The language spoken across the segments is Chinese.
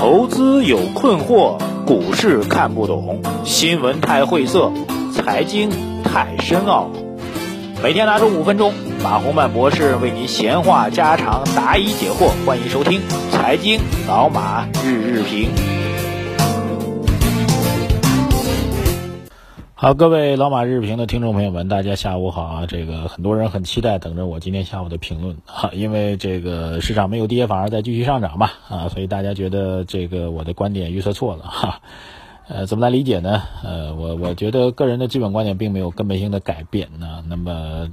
投资有困惑，股市看不懂，新闻太晦涩，财经太深奥。每天拿出五分钟，马洪曼博士为您闲话家常，答疑解惑。欢迎收听《财经老马日日评》。好，各位老马日评的听众朋友们，大家下午好啊！这个很多人很期待等着我今天下午的评论哈，因为这个市场没有跌，反而在继续上涨嘛啊，所以大家觉得这个我的观点预测错了哈。呃，怎么来理解呢？呃，我我觉得个人的基本观点并没有根本性的改变呢。那么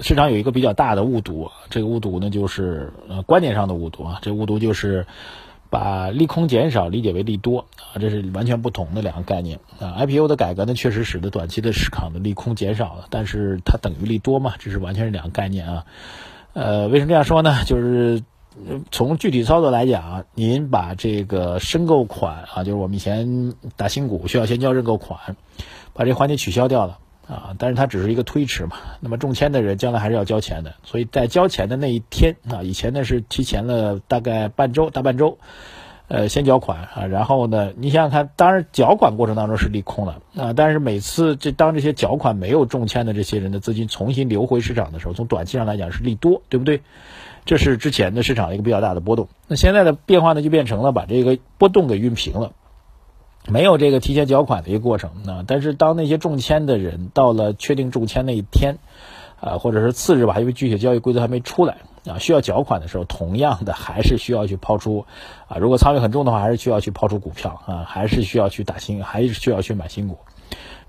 市场有一个比较大的误读，这个误读呢就是呃观点上的误读啊，这误读就是。把利空减少理解为利多啊，这是完全不同的两个概念啊。IPO 的改革呢，确实使得短期的市场的利空减少了，但是它等于利多嘛？这是完全是两个概念啊。呃，为什么这样说呢？就是从具体操作来讲，您把这个申购款啊，就是我们以前打新股需要先交认购款，把这环节取消掉了。啊，但是它只是一个推迟嘛。那么中签的人将来还是要交钱的，所以在交钱的那一天啊，以前呢是提前了大概半周大半周，呃，先缴款啊，然后呢，你想想看，当然缴款过程当中是利空了啊，但是每次这当这些缴款没有中签的这些人的资金重新流回市场的时候，从短期上来讲是利多，对不对？这是之前的市场一个比较大的波动。那现在的变化呢，就变成了把这个波动给熨平了。没有这个提前缴款的一个过程啊，但是当那些中签的人到了确定中签那一天，啊，或者是次日吧，因为具体交易规则还没出来啊，需要缴款的时候，同样的还是需要去抛出啊，如果仓位很重的话，还是需要去抛出股票啊，还是需要去打新，还是需要去买新股。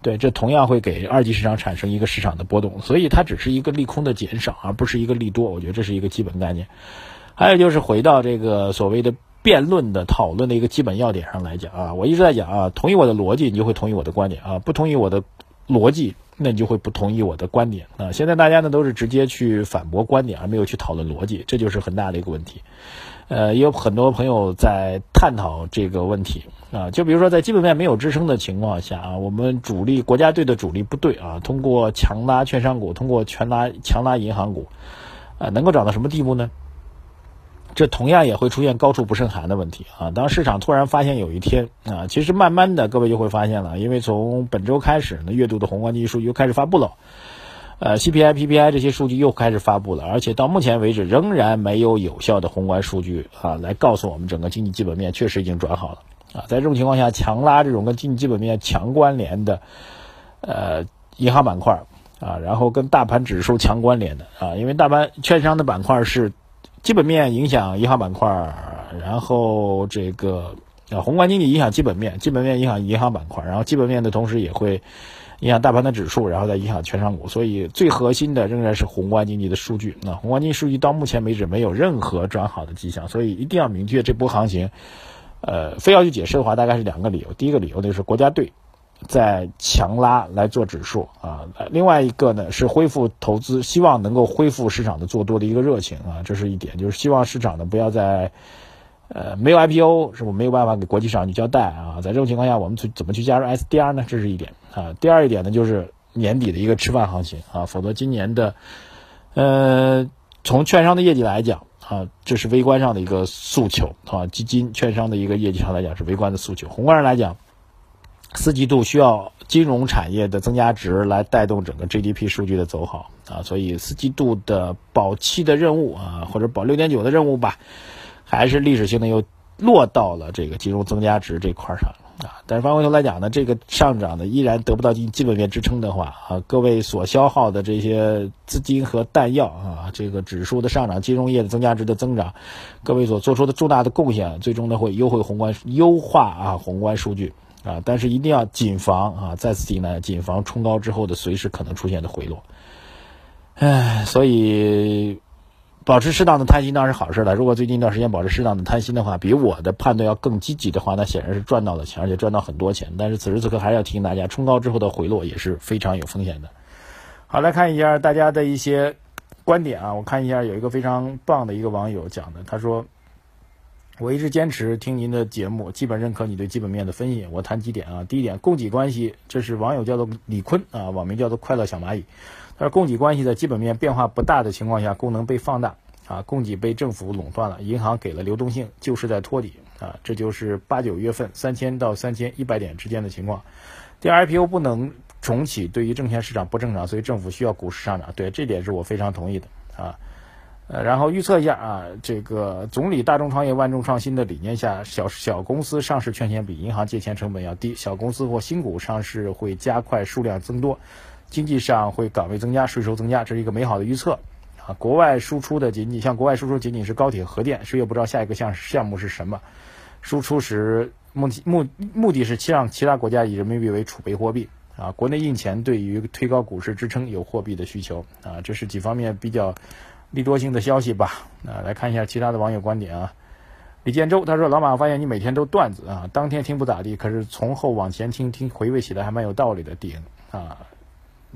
对，这同样会给二级市场产生一个市场的波动，所以它只是一个利空的减少，而不是一个利多。我觉得这是一个基本概念。还有就是回到这个所谓的。辩论的讨论的一个基本要点上来讲啊，我一直在讲啊，同意我的逻辑，你就会同意我的观点啊；不同意我的逻辑，那你就会不同意我的观点啊。现在大家呢都是直接去反驳观点，而没有去讨论逻辑，这就是很大的一个问题。呃，也有很多朋友在探讨这个问题啊，就比如说在基本面没有支撑的情况下啊，我们主力国家队的主力部队啊，通过强拉券商股，通过全拉强拉银行股，啊，能够涨到什么地步呢？这同样也会出现高处不胜寒的问题啊！当市场突然发现有一天啊，其实慢慢的各位就会发现了，因为从本周开始呢，月度的宏观经济数据又开始发布了，呃，CPI、PPI 这些数据又开始发布了，而且到目前为止仍然没有有效的宏观数据啊，来告诉我们整个经济基本面确实已经转好了啊！在这种情况下，强拉这种跟经济基本面强关联的，呃，银行板块啊，然后跟大盘指数强关联的啊，因为大盘券商的板块是。基本面影响银行板块，然后这个啊宏观经济影响基本面，基本面影响银行板块，然后基本面的同时也会影响大盘的指数，然后再影响券商股。所以最核心的仍然是宏观经济的数据。那宏观经济数据到目前为止没有任何转好的迹象，所以一定要明确这波行情。呃，非要去解释的话，大概是两个理由。第一个理由就是国家队。在强拉来做指数啊，另外一个呢是恢复投资，希望能够恢复市场的做多的一个热情啊，这是一点，就是希望市场呢不要在呃没有 IPO 是我没有办法给国际市场去交代啊，在这种情况下我们去怎么去加入 SDR 呢？这是一点啊。第二一点呢就是年底的一个吃饭行情啊，否则今年的呃从券商的业绩来讲啊，这是微观上的一个诉求啊，基金券商的一个业绩上来讲是微观的诉求，宏观上来讲。四季度需要金融产业的增加值来带动整个 GDP 数据的走好啊，所以四季度的保七的任务啊，或者保六点九的任务吧，还是历史性的又落到了这个金融增加值这块上啊。但是翻回头来讲呢，这个上涨呢依然得不到基基本面支撑的话啊，各位所消耗的这些资金和弹药啊，这个指数的上涨，金融业的增加值的增长，各位所做出的重大的贡献，最终呢会优惠宏观优化啊宏观数据。啊，但是一定要谨防啊！再次提呢，谨防冲高之后的随时可能出现的回落。唉，所以保持适当的贪心当然是好事了。如果最近一段时间保持适当的贪心的话，比我的判断要更积极的话，那显然是赚到了钱，而且赚到很多钱。但是此时此刻还是要提醒大家，冲高之后的回落也是非常有风险的。好，来看一下大家的一些观点啊！我看一下有一个非常棒的一个网友讲的，他说。我一直坚持听您的节目，基本认可你对基本面的分析。我谈几点啊，第一点，供给关系，这是网友叫做李坤啊，网名叫做快乐小蚂蚁。他说，供给关系在基本面变化不大的情况下，功能被放大啊，供给被政府垄断了，银行给了流动性，就是在托底啊，这就是八九月份三千到三千一百点之间的情况。第二，IPO 不能重启，对于证券市场不正常，所以政府需要股市上涨。对，这点是我非常同意的啊。呃，然后预测一下啊，这个总理大众创业万众创新的理念下，小小公司上市圈钱比银行借钱成本要低，小公司或新股上市会加快数量增多，经济上会岗位增加，税收增加，这是一个美好的预测啊。国外输出的仅仅像国外输出仅仅是高铁、核电，谁也不知道下一个项项目是什么。输出时目的目目的是期让其他国家以人民币为储备货币啊，国内印钱对于推高股市支撑有货币的需求啊，这是几方面比较。利多性的消息吧，啊，来看一下其他的网友观点啊。李建州他说：“老马，我发现你每天都段子啊，当天听不咋地，可是从后往前听听，回味起来还蛮有道理的。”顶啊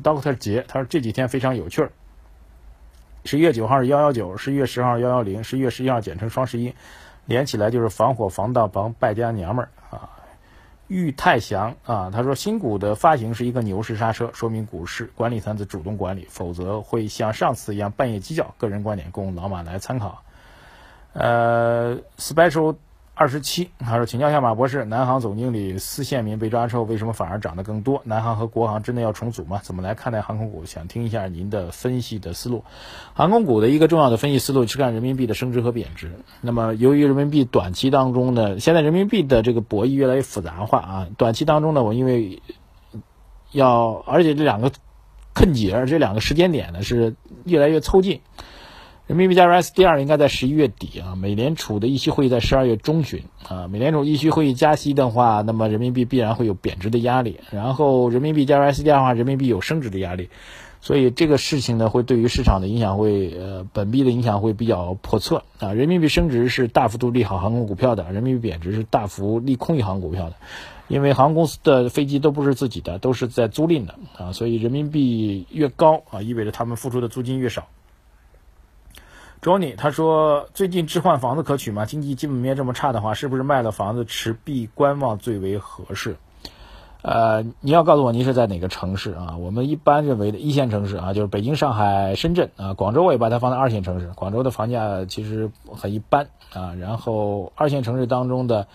，Doctor 杰他说这几天非常有趣儿。十一月九号是幺幺九，十一月十号幺幺零，十一月十一号简称双十一，连起来就是防火防盗防败家娘们儿啊。玉泰祥啊，他说新股的发行是一个牛市刹车，说明股市管理层在主动管理，否则会像上次一样半夜鸡叫。个人观点供老马来参考。呃，special。二十七，他说：“请教一下马博士，南航总经理司宪民被抓之后，为什么反而涨得更多？南航和国航真的要重组吗？怎么来看待航空股？想听一下您的分析的思路。航空股的一个重要的分析思路是看人民币的升值和贬值。那么，由于人民币短期当中呢，现在人民币的这个博弈越来越复杂化啊，短期当中呢，我因为要，而且这两个坑节，这两个时间点呢是越来越凑近。”人民币加入 SDR 应该在十一月底啊，美联储的议息会议在十二月中旬啊。美联储议息会议加息的话，那么人民币必然会有贬值的压力。然后人民币加入 SDR 的话，人民币有升值的压力。所以这个事情呢，会对于市场的影响会呃，本币的影响会比较叵测啊。人民币升值是大幅度利好航空股票的，人民币贬值是大幅利空一航股票的，因为航空公司的飞机都不是自己的，都是在租赁的啊。所以人民币越高啊，意味着他们付出的租金越少。Johnny 他说：“最近置换房子可取吗？经济基本面这么差的话，是不是卖了房子持币观望最为合适？”呃，你要告诉我您是在哪个城市啊？我们一般认为的一线城市啊，就是北京、上海、深圳啊，广州我也把它放在二线城市。广州的房价其实很一般啊，然后二线城市当中的。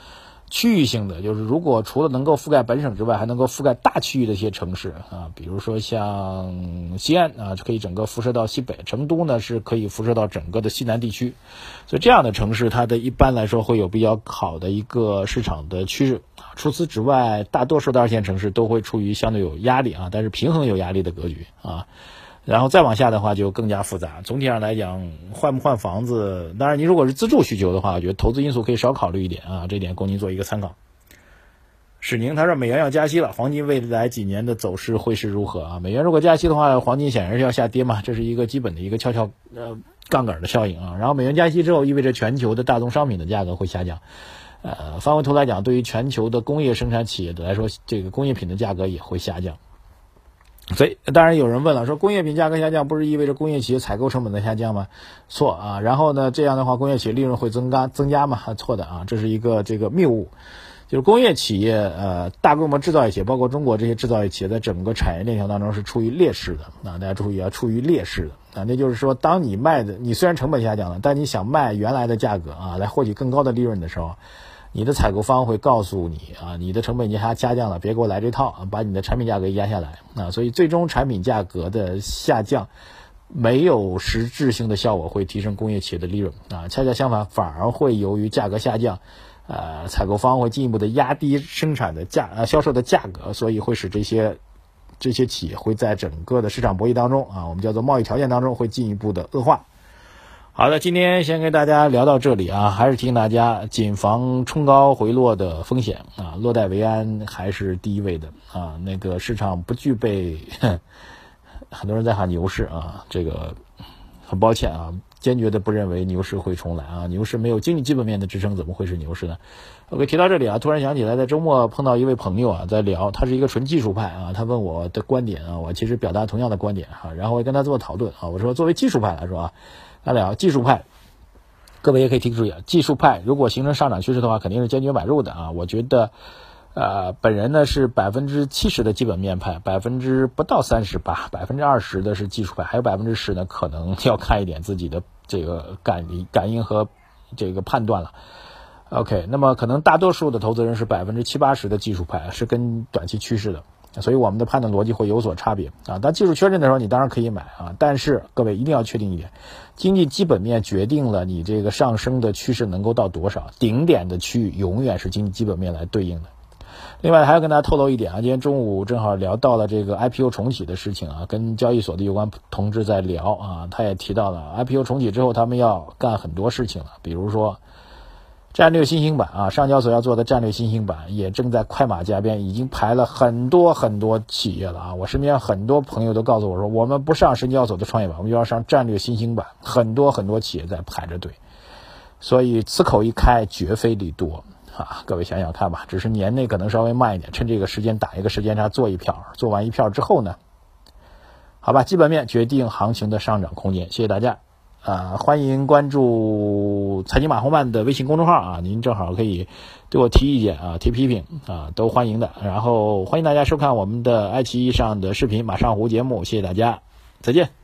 区域性的，就是如果除了能够覆盖本省之外，还能够覆盖大区域的一些城市啊，比如说像西安啊，就可以整个辐射到西北；成都呢是可以辐射到整个的西南地区。所以这样的城市，它的一般来说会有比较好的一个市场的趋势。除此之外，大多数的二线城市都会处于相对有压力啊，但是平衡有压力的格局啊。然后再往下的话就更加复杂。总体上来讲，换不换房子，当然您如果是自住需求的话，我觉得投资因素可以少考虑一点啊，这点供您做一个参考。史宁他说美元要加息了，黄金未来几年的走势会是如何啊？美元如果加息的话，黄金显然是要下跌嘛，这是一个基本的一个跷跷呃杠杆的效应啊。然后美元加息之后，意味着全球的大宗商品的价格会下降，呃，翻回头来讲，对于全球的工业生产企业的来说，这个工业品的价格也会下降。所以，当然有人问了，说工业品价格下降，不是意味着工业企业采购成本的下降吗？错啊。然后呢，这样的话，工业企业利润会增加增加吗？错的啊，这是一个这个谬误。就是工业企业，呃，大规模制造业企业，包括中国这些制造业企业，在整个产业链条当中是处于劣势的啊。大家注意啊，处于劣势的啊。那就是说，当你卖的，你虽然成本下降了，但你想卖原来的价格啊，来获取更高的利润的时候。你的采购方会告诉你啊，你的成本已经下下降了，别给我来这套啊，把你的产品价格压下来啊，所以最终产品价格的下降没有实质性的效果，会提升工业企业的利润啊，恰恰相反，反而会由于价格下降，呃，采购方会进一步的压低生产的价呃销售的价格，所以会使这些这些企业会在整个的市场博弈当中啊，我们叫做贸易条件当中会进一步的恶化。好的，今天先跟大家聊到这里啊，还是提醒大家谨防冲高回落的风险啊，落袋为安还是第一位的啊。那个市场不具备，很多人在喊牛市啊，这个很抱歉啊，坚决的不认为牛市会重来啊。牛市没有经济基本面的支撑，怎么会是牛市呢？OK，提到这里啊，突然想起来，在周末碰到一位朋友啊，在聊，他是一个纯技术派啊，他问我的观点啊，我其实表达同样的观点哈，然后我跟他做讨论啊，我说作为技术派来说啊。来聊技术派，各位也可以听注意啊。技术派如果形成上涨趋势的话，肯定是坚决买入的啊。我觉得，呃，本人呢是百分之七十的基本面派，百分之不到三十吧，百分之二十的是技术派，还有百分之十呢，可能要看一点自己的这个感感应和这个判断了。OK，那么可能大多数的投资人是百分之七八十的技术派，是跟短期趋势的，所以我们的判断逻辑会有所差别啊。当技术确认的时候，你当然可以买啊，但是各位一定要确定一点，经济基本面决定了你这个上升的趋势能够到多少，顶点的区域永远是经济基本面来对应的。另外还要跟大家透露一点啊，今天中午正好聊到了这个 IPO 重启的事情啊，跟交易所的有关同志在聊啊，他也提到了 IPO 重启之后，他们要干很多事情了，比如说战略新兴板啊，上交所要做的战略新兴板也正在快马加鞭，已经排了很多很多企业了啊。我身边很多朋友都告诉我说，我们不上深交所的创业板，我们就要上战略新兴板，很多很多企业在排着队，所以此口一开，绝非利多。啊，各位想想看吧，只是年内可能稍微慢一点，趁这个时间打一个时间差，做一票，做完一票之后呢，好吧，基本面决定行情的上涨空间。谢谢大家，啊，欢迎关注财经马红曼的微信公众号啊，您正好可以对我提意见啊，提批评啊，都欢迎的。然后欢迎大家收看我们的爱奇艺上的视频马上湖节目，谢谢大家，再见。